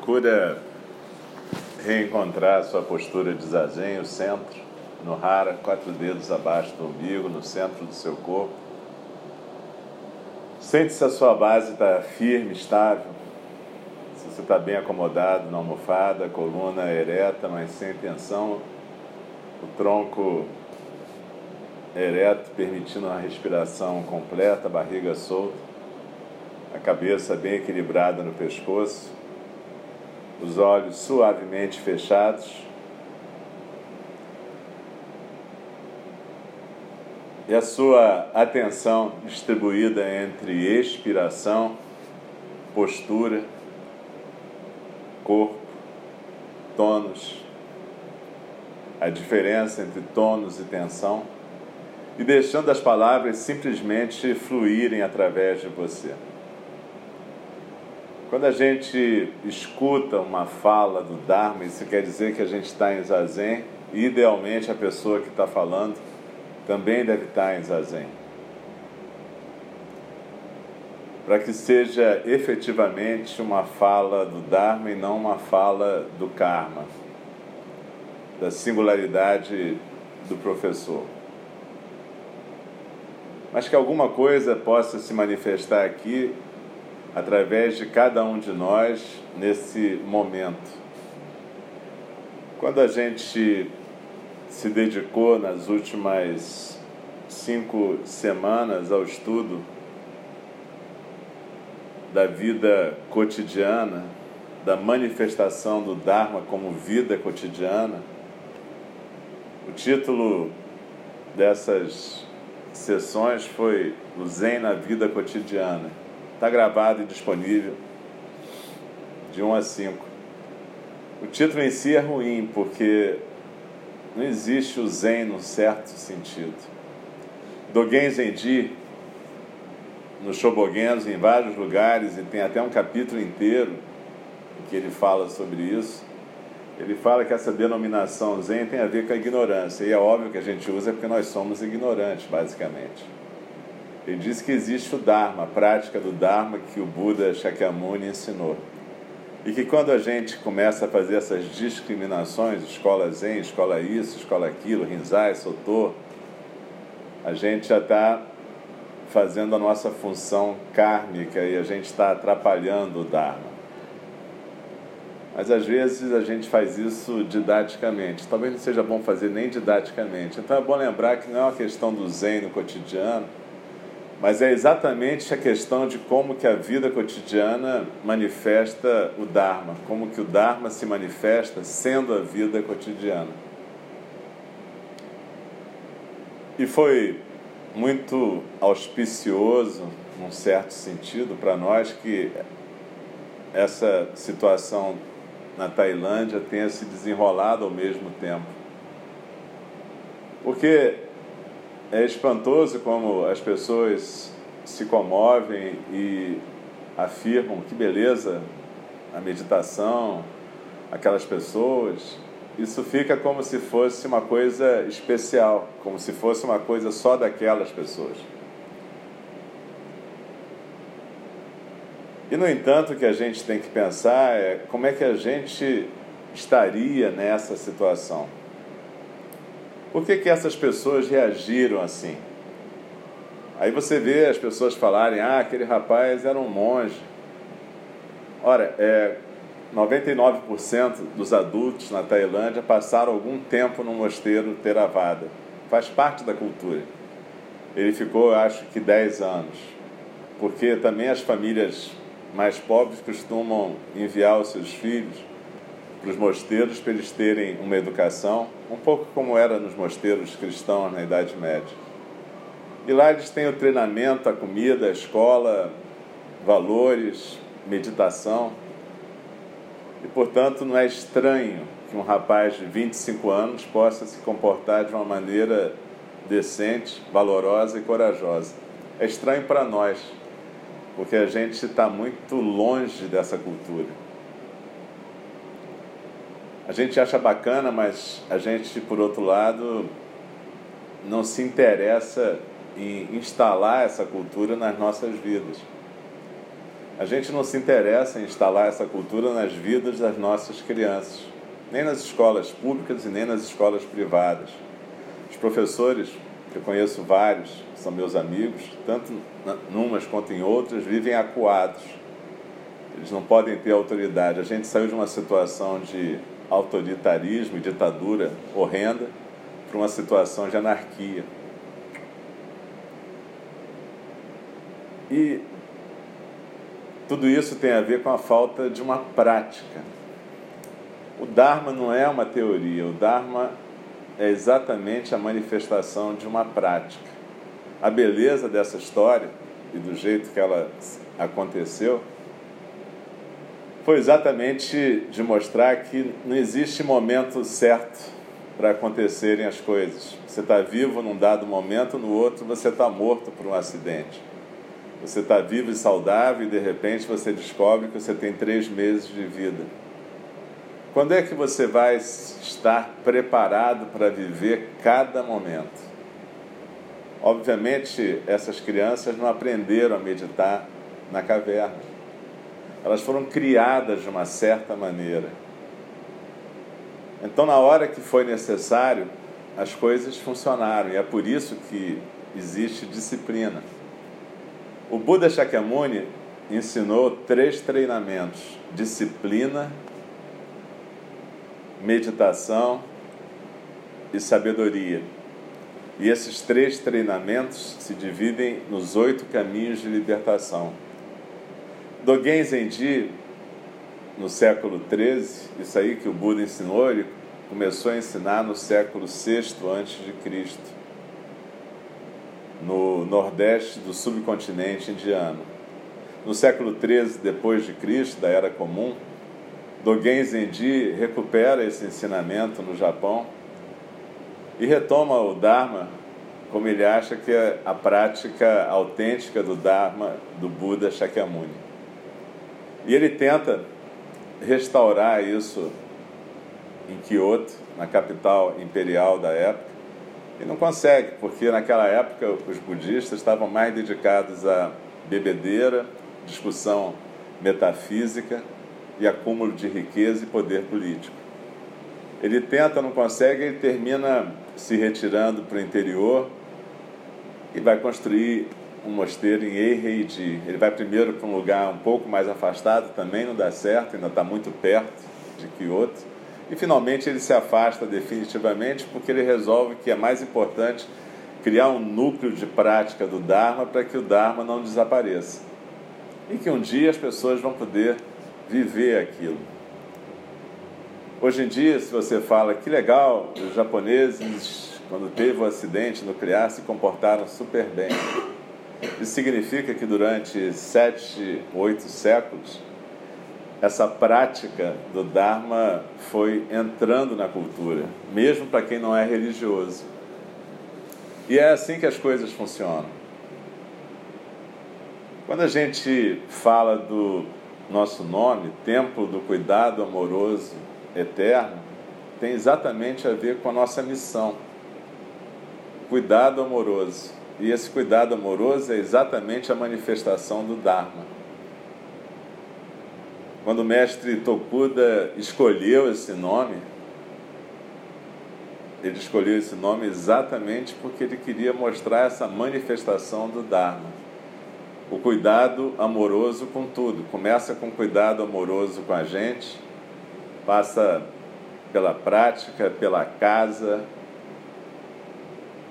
Procura reencontrar sua postura de zazen, o centro, no hara, quatro dedos abaixo do umbigo, no centro do seu corpo. Sente se a sua base está firme, estável. Se você está bem acomodado na almofada, coluna ereta, mas sem tensão, o tronco ereto, permitindo uma respiração completa, barriga solta, a cabeça bem equilibrada no pescoço os olhos suavemente fechados. E a sua atenção distribuída entre expiração, postura, corpo, tônus, a diferença entre tônus e tensão, e deixando as palavras simplesmente fluírem através de você. Quando a gente escuta uma fala do Dharma, isso quer dizer que a gente está em zazen, e idealmente a pessoa que está falando também deve estar em zazen. Para que seja efetivamente uma fala do Dharma e não uma fala do karma, da singularidade do professor. Mas que alguma coisa possa se manifestar aqui através de cada um de nós nesse momento. Quando a gente se dedicou nas últimas cinco semanas ao estudo da vida cotidiana, da manifestação do Dharma como vida cotidiana, o título dessas sessões foi O Zen na Vida Cotidiana. Está gravado e disponível de 1 a 5. O título em si é ruim, porque não existe o Zen no certo sentido. Dogen Zenji, no Shobogenzo, em vários lugares, e tem até um capítulo inteiro em que ele fala sobre isso. Ele fala que essa denominação Zen tem a ver com a ignorância, e é óbvio que a gente usa porque nós somos ignorantes, basicamente. Ele diz que existe o Dharma, a prática do Dharma que o Buda Shakyamuni ensinou. E que quando a gente começa a fazer essas discriminações, escola Zen, escola isso, escola aquilo, Rinzai, Sotor, a gente já está fazendo a nossa função kármica e a gente está atrapalhando o Dharma. Mas às vezes a gente faz isso didaticamente. Talvez não seja bom fazer nem didaticamente. Então é bom lembrar que não é uma questão do Zen no cotidiano, mas é exatamente a questão de como que a vida cotidiana manifesta o Dharma, como que o Dharma se manifesta sendo a vida cotidiana. E foi muito auspicioso, num certo sentido, para nós que essa situação na Tailândia tenha se desenrolado ao mesmo tempo. Porque é espantoso como as pessoas se comovem e afirmam que beleza a meditação, aquelas pessoas. Isso fica como se fosse uma coisa especial, como se fosse uma coisa só daquelas pessoas. E, no entanto, o que a gente tem que pensar é como é que a gente estaria nessa situação. Por que, que essas pessoas reagiram assim? Aí você vê as pessoas falarem: ah, aquele rapaz era um monge. Ora, é, 99% dos adultos na Tailândia passaram algum tempo no mosteiro Theravada. Faz parte da cultura. Ele ficou, acho que, 10 anos. Porque também as famílias mais pobres costumam enviar os seus filhos para os mosteiros para eles terem uma educação, um pouco como era nos mosteiros cristãos na Idade Média. E lá eles têm o treinamento, a comida, a escola, valores, meditação. E, portanto, não é estranho que um rapaz de 25 anos possa se comportar de uma maneira decente, valorosa e corajosa. É estranho para nós, porque a gente está muito longe dessa cultura. A gente acha bacana, mas a gente, por outro lado, não se interessa em instalar essa cultura nas nossas vidas. A gente não se interessa em instalar essa cultura nas vidas das nossas crianças, nem nas escolas públicas e nem nas escolas privadas. Os professores, que eu conheço vários, são meus amigos, tanto numas quanto em outras, vivem acuados. Eles não podem ter autoridade. A gente saiu de uma situação de autoritarismo e ditadura horrenda para uma situação de anarquia. E tudo isso tem a ver com a falta de uma prática. O Dharma não é uma teoria, o Dharma é exatamente a manifestação de uma prática. A beleza dessa história e do jeito que ela aconteceu foi exatamente de mostrar que não existe momento certo para acontecerem as coisas. Você está vivo num dado momento, no outro você está morto por um acidente. Você está vivo e saudável e de repente você descobre que você tem três meses de vida. Quando é que você vai estar preparado para viver cada momento? Obviamente, essas crianças não aprenderam a meditar na caverna. Elas foram criadas de uma certa maneira. Então, na hora que foi necessário, as coisas funcionaram e é por isso que existe disciplina. O Buda Shakyamuni ensinou três treinamentos: disciplina, meditação e sabedoria. E esses três treinamentos se dividem nos oito caminhos de libertação. Dogen Zenji, no século XIII, isso aí que o Buda ensinou, ele começou a ensinar no século VI antes de Cristo no nordeste do subcontinente indiano. No século XIII depois de Cristo, da Era Comum, Dogen Zenji recupera esse ensinamento no Japão e retoma o Dharma como ele acha que é a prática autêntica do Dharma do Buda Shakyamuni. E ele tenta restaurar isso em Kyoto, na capital imperial da época, e não consegue, porque naquela época os budistas estavam mais dedicados a bebedeira, discussão metafísica e acúmulo de riqueza e poder político. Ele tenta, não consegue, ele termina se retirando para o interior e vai construir um mosteiro em Eiheiji. Ele vai primeiro para um lugar um pouco mais afastado, também não dá certo, ainda está muito perto de Kyoto e finalmente ele se afasta definitivamente porque ele resolve que é mais importante criar um núcleo de prática do Dharma para que o Dharma não desapareça. E que um dia as pessoas vão poder viver aquilo. Hoje em dia, se você fala que legal, os japoneses, quando teve o um acidente nuclear, se comportaram super bem. Isso significa que durante sete, oito séculos, essa prática do Dharma foi entrando na cultura, mesmo para quem não é religioso. E é assim que as coisas funcionam. Quando a gente fala do nosso nome, Templo do Cuidado Amoroso Eterno, tem exatamente a ver com a nossa missão. Cuidado amoroso. E esse cuidado amoroso é exatamente a manifestação do Dharma. Quando o mestre Tokuda escolheu esse nome, ele escolheu esse nome exatamente porque ele queria mostrar essa manifestação do Dharma. O cuidado amoroso com tudo. Começa com cuidado amoroso com a gente, passa pela prática, pela casa,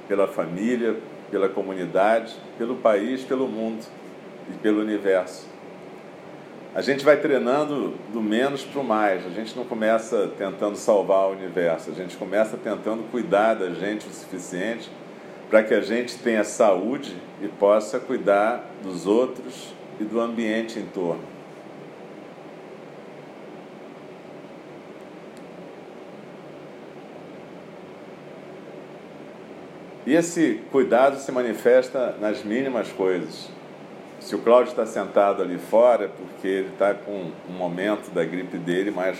pela família, pela comunidade, pelo país, pelo mundo e pelo universo. A gente vai treinando do menos para o mais. A gente não começa tentando salvar o universo, a gente começa tentando cuidar da gente o suficiente para que a gente tenha saúde e possa cuidar dos outros e do ambiente em torno. E esse cuidado se manifesta nas mínimas coisas. Se o Cláudio está sentado ali fora, é porque ele está com um momento da gripe dele mais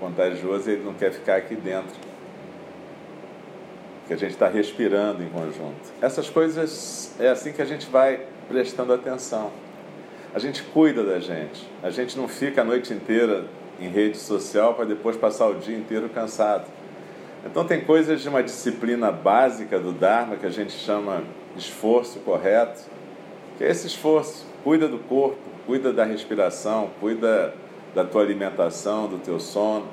contagioso e ele não quer ficar aqui dentro. Que a gente está respirando em conjunto. Essas coisas é assim que a gente vai prestando atenção. A gente cuida da gente. A gente não fica a noite inteira em rede social para depois passar o dia inteiro cansado. Então, tem coisas de uma disciplina básica do Dharma que a gente chama esforço correto, que é esse esforço. Cuida do corpo, cuida da respiração, cuida da tua alimentação, do teu sono,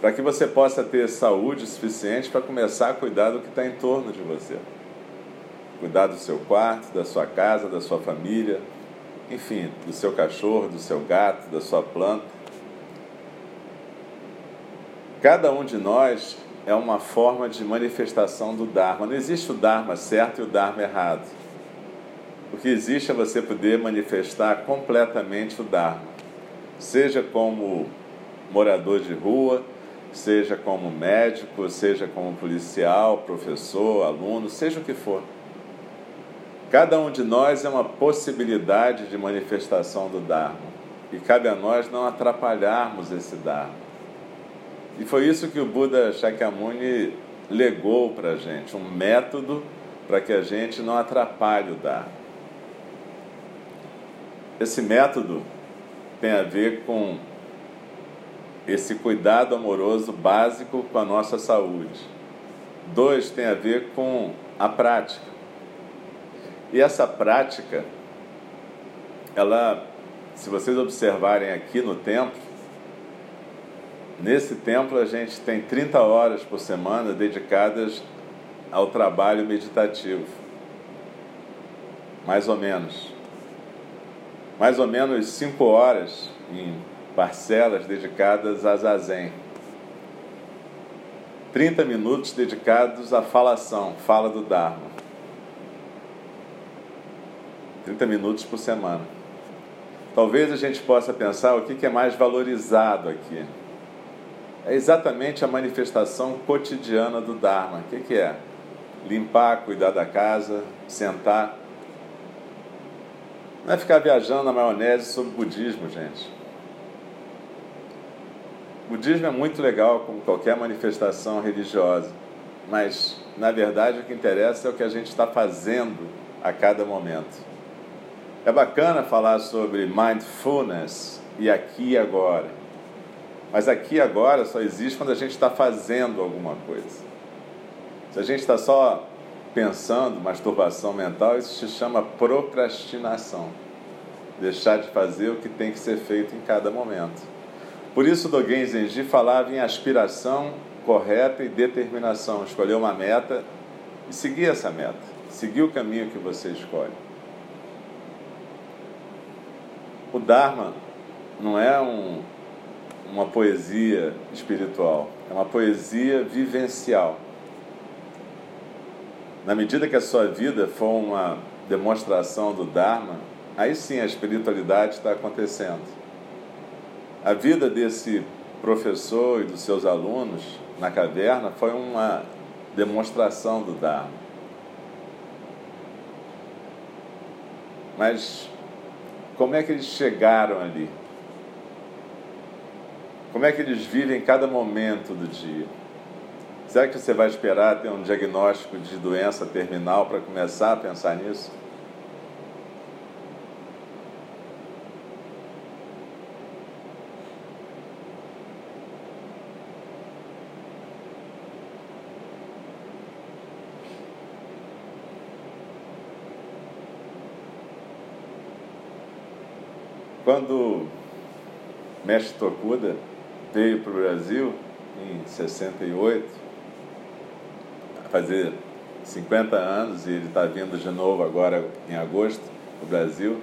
para que você possa ter saúde suficiente para começar a cuidar do que está em torno de você. Cuidar do seu quarto, da sua casa, da sua família, enfim, do seu cachorro, do seu gato, da sua planta. Cada um de nós é uma forma de manifestação do Dharma. Não existe o Dharma certo e o Dharma errado. O que existe é você poder manifestar completamente o Dharma, seja como morador de rua, seja como médico, seja como policial, professor, aluno, seja o que for. Cada um de nós é uma possibilidade de manifestação do Dharma. E cabe a nós não atrapalharmos esse Dharma. E foi isso que o Buda Shakyamuni legou para a gente, um método para que a gente não atrapalhe o Dharma. Esse método tem a ver com esse cuidado amoroso básico com a nossa saúde. Dois, tem a ver com a prática. E essa prática, ela, se vocês observarem aqui no templo, Nesse templo a gente tem 30 horas por semana dedicadas ao trabalho meditativo. Mais ou menos. Mais ou menos 5 horas em parcelas dedicadas a zazen. 30 minutos dedicados à falação, fala do Dharma. 30 minutos por semana. Talvez a gente possa pensar o que é mais valorizado aqui é exatamente a manifestação cotidiana do Dharma. O que, que é? Limpar, cuidar da casa, sentar. Não é ficar viajando na maionese sobre budismo, gente. Budismo é muito legal, como qualquer manifestação religiosa, mas, na verdade, o que interessa é o que a gente está fazendo a cada momento. É bacana falar sobre mindfulness e aqui e agora mas aqui agora só existe quando a gente está fazendo alguma coisa. Se a gente está só pensando, masturbação mental, isso se chama procrastinação. Deixar de fazer o que tem que ser feito em cada momento. Por isso, Dogen Zenji falava em aspiração correta e determinação. Escolher uma meta e seguir essa meta. Seguir o caminho que você escolhe. O Dharma não é um, uma poesia espiritual, é uma poesia vivencial. Na medida que a sua vida for uma demonstração do Dharma, aí sim a espiritualidade está acontecendo. A vida desse professor e dos seus alunos na caverna foi uma demonstração do Dharma. Mas como é que eles chegaram ali? Como é que eles vivem cada momento do dia? Será que você vai esperar ter um diagnóstico de doença terminal para começar a pensar nisso? Quando Mestre Tokuda veio para o Brasil, em 68, fazer 50 anos, e ele está vindo de novo agora em agosto para o Brasil.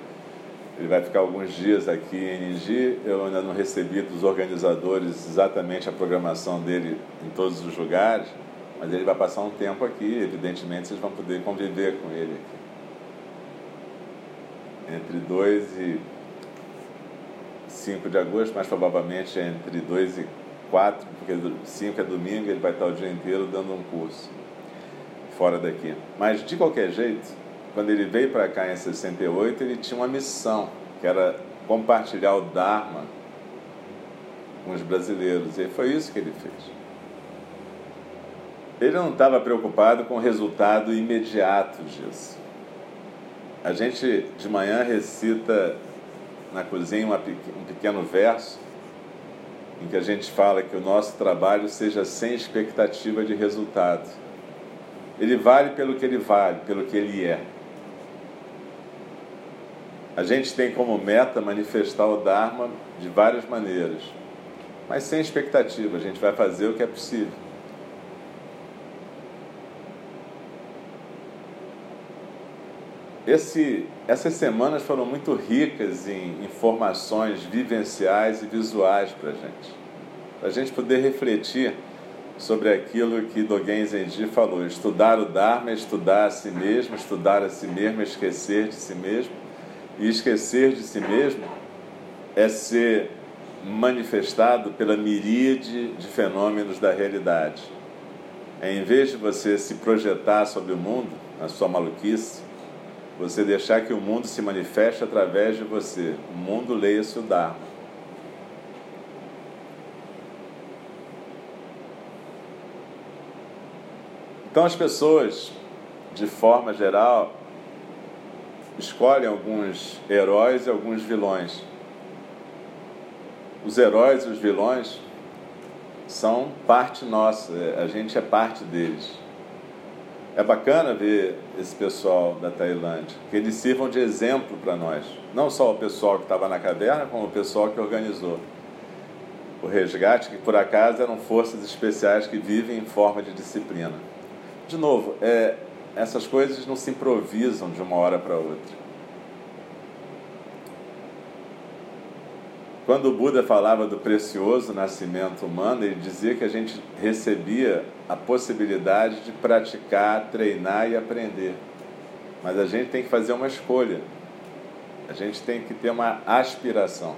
Ele vai ficar alguns dias aqui em Niji. Eu ainda não recebi dos organizadores exatamente a programação dele em todos os lugares, mas ele vai passar um tempo aqui. Evidentemente, vocês vão poder conviver com ele aqui. Entre 2 e 5 de agosto, mais provavelmente entre 2 e 4, porque 5 é domingo, ele vai estar o dia inteiro dando um curso fora daqui. Mas, de qualquer jeito, quando ele veio para cá em 68, ele tinha uma missão, que era compartilhar o Dharma com os brasileiros. E foi isso que ele fez. Ele não estava preocupado com o resultado imediato disso. A gente de manhã recita na cozinha uma, um pequeno verso em que a gente fala que o nosso trabalho seja sem expectativa de resultado. Ele vale pelo que ele vale, pelo que ele é. A gente tem como meta manifestar o Dharma de várias maneiras, mas sem expectativa, a gente vai fazer o que é possível. Esse, essas semanas foram muito ricas em informações vivenciais e visuais para a gente. Para a gente poder refletir sobre aquilo que Dogen Zenji falou: estudar o Dharma é estudar a si mesmo, estudar a si mesmo é esquecer de si mesmo, e esquecer de si mesmo é ser manifestado pela miríade de fenômenos da realidade. Em vez de você se projetar sobre o mundo, na sua maluquice, você deixar que o mundo se manifeste através de você. O mundo leia-se o Dharma. Então as pessoas, de forma geral, escolhem alguns heróis e alguns vilões. Os heróis e os vilões são parte nossa, a gente é parte deles. É bacana ver esse pessoal da Tailândia, que eles sirvam de exemplo para nós. Não só o pessoal que estava na caverna, como o pessoal que organizou o resgate, que por acaso eram forças especiais que vivem em forma de disciplina. De novo, é, essas coisas não se improvisam de uma hora para outra. Quando o Buda falava do precioso nascimento humano, ele dizia que a gente recebia a possibilidade de praticar, treinar e aprender. Mas a gente tem que fazer uma escolha. A gente tem que ter uma aspiração.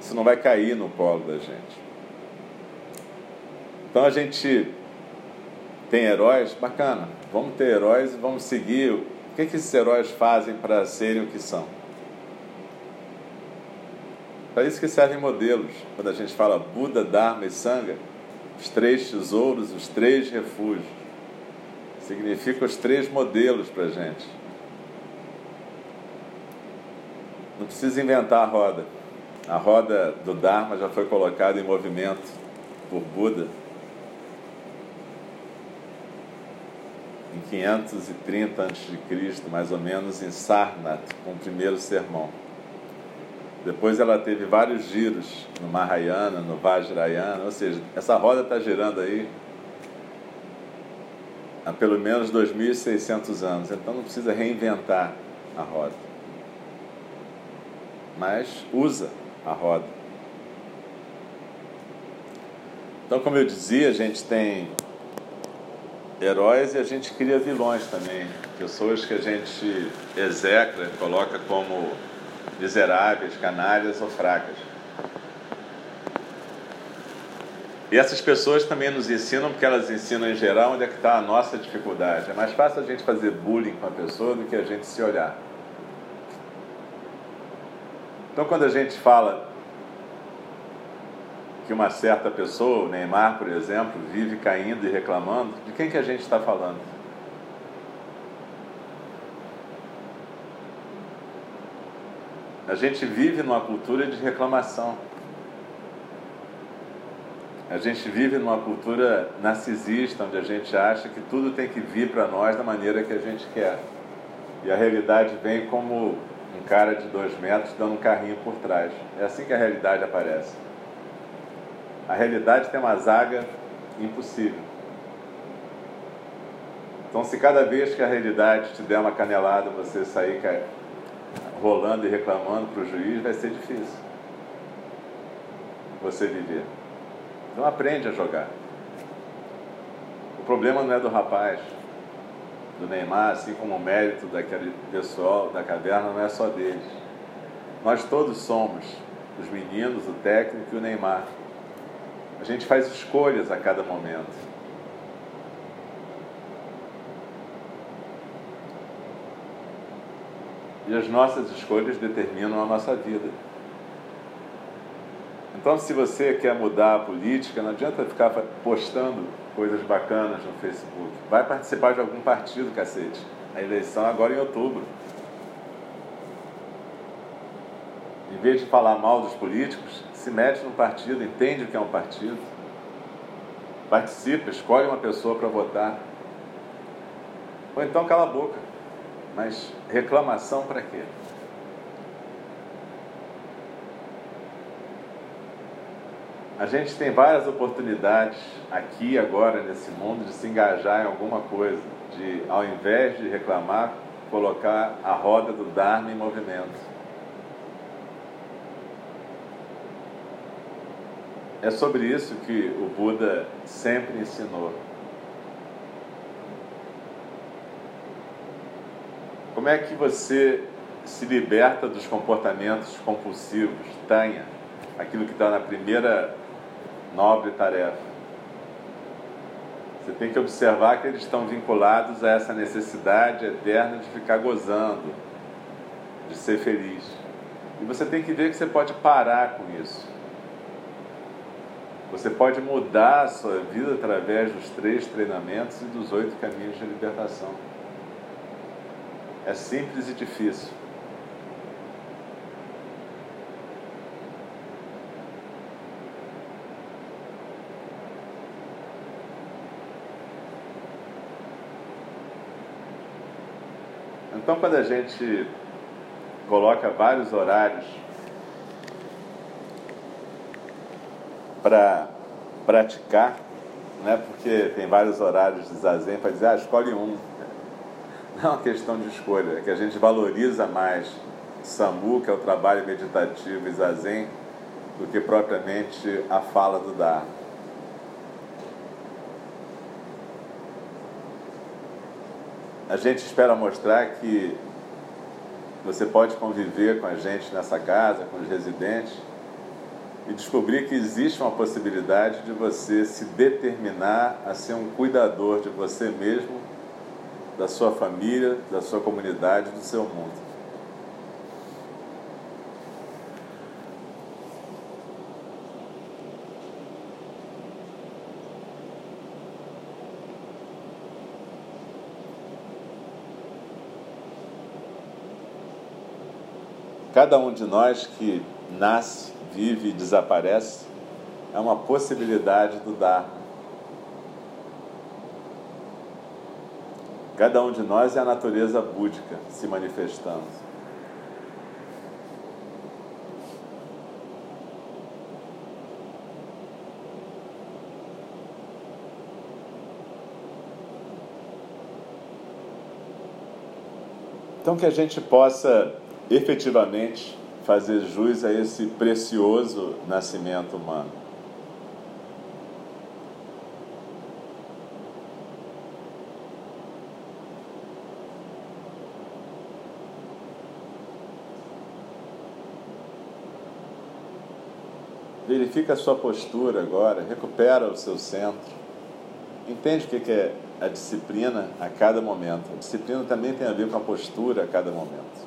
Isso não vai cair no colo da gente. Então a gente tem heróis, bacana. Vamos ter heróis e vamos seguir. O que, que esses heróis fazem para serem o que são? Para isso que servem modelos. Quando a gente fala Buda, Dharma e Sangha, os três tesouros, os três refúgios. Significa os três modelos para a gente. Não precisa inventar a roda. A roda do Dharma já foi colocada em movimento por Buda em 530 a.C., mais ou menos, em Sarnath, com o primeiro sermão. Depois ela teve vários giros no Mahayana, no Vajrayana, ou seja, essa roda está girando aí há pelo menos 2.600 anos, então não precisa reinventar a roda. Mas usa a roda. Então, como eu dizia, a gente tem heróis e a gente cria vilões também. Pessoas que a gente execra, coloca como miseráveis, canalhas ou fracas. E essas pessoas também nos ensinam, porque elas ensinam em geral onde é que está a nossa dificuldade. É mais fácil a gente fazer bullying com a pessoa do que a gente se olhar. Então, quando a gente fala que uma certa pessoa, o Neymar, por exemplo, vive caindo e reclamando, de quem que a gente está falando? A gente vive numa cultura de reclamação. A gente vive numa cultura narcisista, onde a gente acha que tudo tem que vir para nós da maneira que a gente quer. E a realidade vem como um cara de dois metros dando um carrinho por trás. É assim que a realidade aparece. A realidade tem uma zaga impossível. Então, se cada vez que a realidade te der uma canelada, você sair rolando e reclamando para o juiz, vai ser difícil você viver. Então aprende a jogar. O problema não é do rapaz, do Neymar, assim como o mérito daquele pessoal da caverna não é só deles. Nós todos somos, os meninos, o técnico e o Neymar. A gente faz escolhas a cada momento. E as nossas escolhas determinam a nossa vida. Então, se você quer mudar a política, não adianta ficar postando coisas bacanas no Facebook. Vai participar de algum partido, cacete. A eleição é agora em outubro. Em vez de falar mal dos políticos, se mete no partido, entende o que é um partido. Participa, escolhe uma pessoa para votar. Ou então cala a boca. Mas reclamação para quê? A gente tem várias oportunidades aqui agora nesse mundo de se engajar em alguma coisa, de ao invés de reclamar, colocar a roda do Dharma em movimento. É sobre isso que o Buda sempre ensinou. Como é que você se liberta dos comportamentos compulsivos? Tenha aquilo que está na primeira nobre tarefa. Você tem que observar que eles estão vinculados a essa necessidade eterna de ficar gozando, de ser feliz. E você tem que ver que você pode parar com isso. Você pode mudar a sua vida através dos três treinamentos e dos oito caminhos de libertação. É simples e difícil. Então, quando a gente coloca vários horários para praticar, né? porque tem vários horários de zazen para dizer, ah, escolhe um. Não é uma questão de escolha, é que a gente valoriza mais Samu, que é o trabalho meditativo, e zazen, do que propriamente a fala do Dharma. a gente espera mostrar que você pode conviver com a gente nessa casa, com os residentes, e descobrir que existe uma possibilidade de você se determinar a ser um cuidador de você mesmo, da sua família, da sua comunidade, do seu mundo. Cada um de nós que nasce, vive e desaparece é uma possibilidade do Dharma. Cada um de nós é a natureza búdica se manifestando. Então, que a gente possa efetivamente fazer jus a esse precioso nascimento humano. Verifica a sua postura agora, recupera o seu centro. Entende o que é a disciplina a cada momento. A disciplina também tem a ver com a postura a cada momento.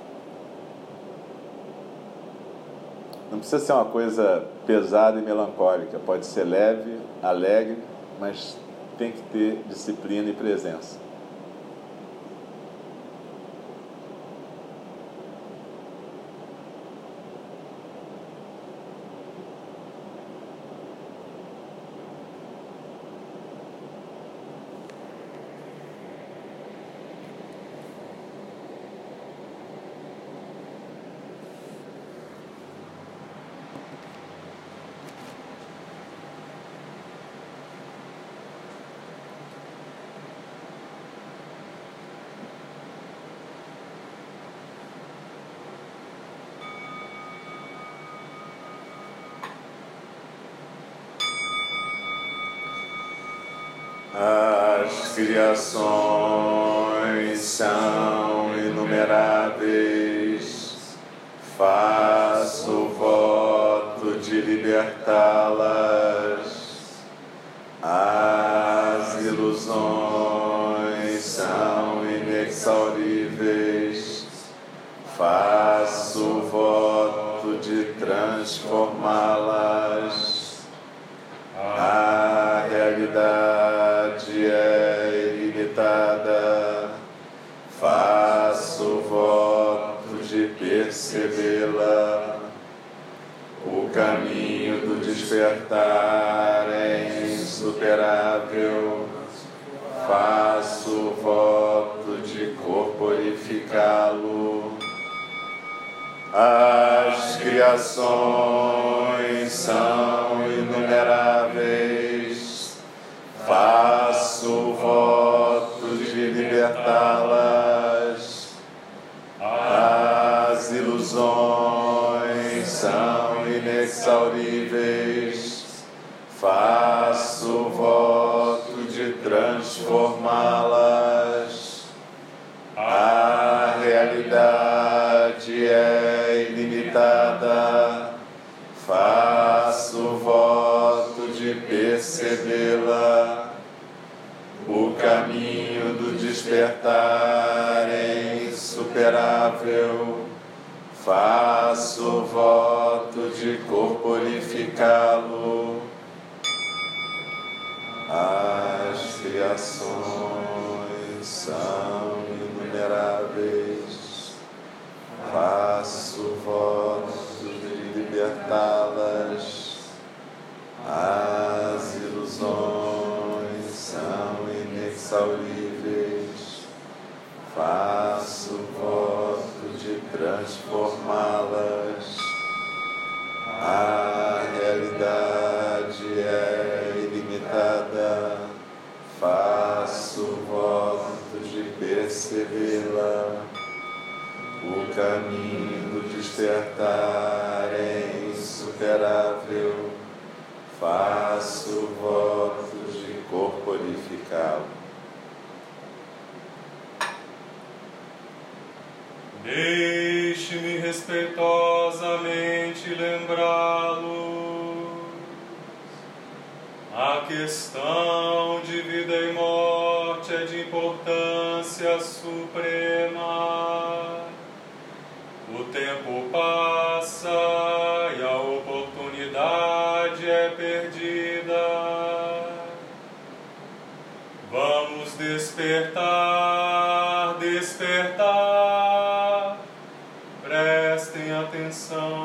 Não precisa ser uma coisa pesada e melancólica, pode ser leve, alegre, mas tem que ter disciplina e presença. As criações são inumeráveis, faço voto de libertá-las. Percebê-la. O caminho do despertar é insuperável, faço voto de corporificá-lo. As criações são inumeráveis, faço voto de libertá-las. Ilusões são inexauríveis, faço voto de transformá-las. A realidade é ilimitada, faço voto de percebê-la o caminho do despertar é insuperável. Faço voto de corporificá-lo. As criações são inumeráveis. Faço voto de libertá-las. As ilusões são inexauríveis, faço voto transformá-las. A realidade é ilimitada, faço voto de percebê-la. O caminho do despertar é insuperável, faço voto de corporificá-lo. Deixe-me respeitosamente lembrá-lo. A questão de vida e morte é de importância suprema. Atenção.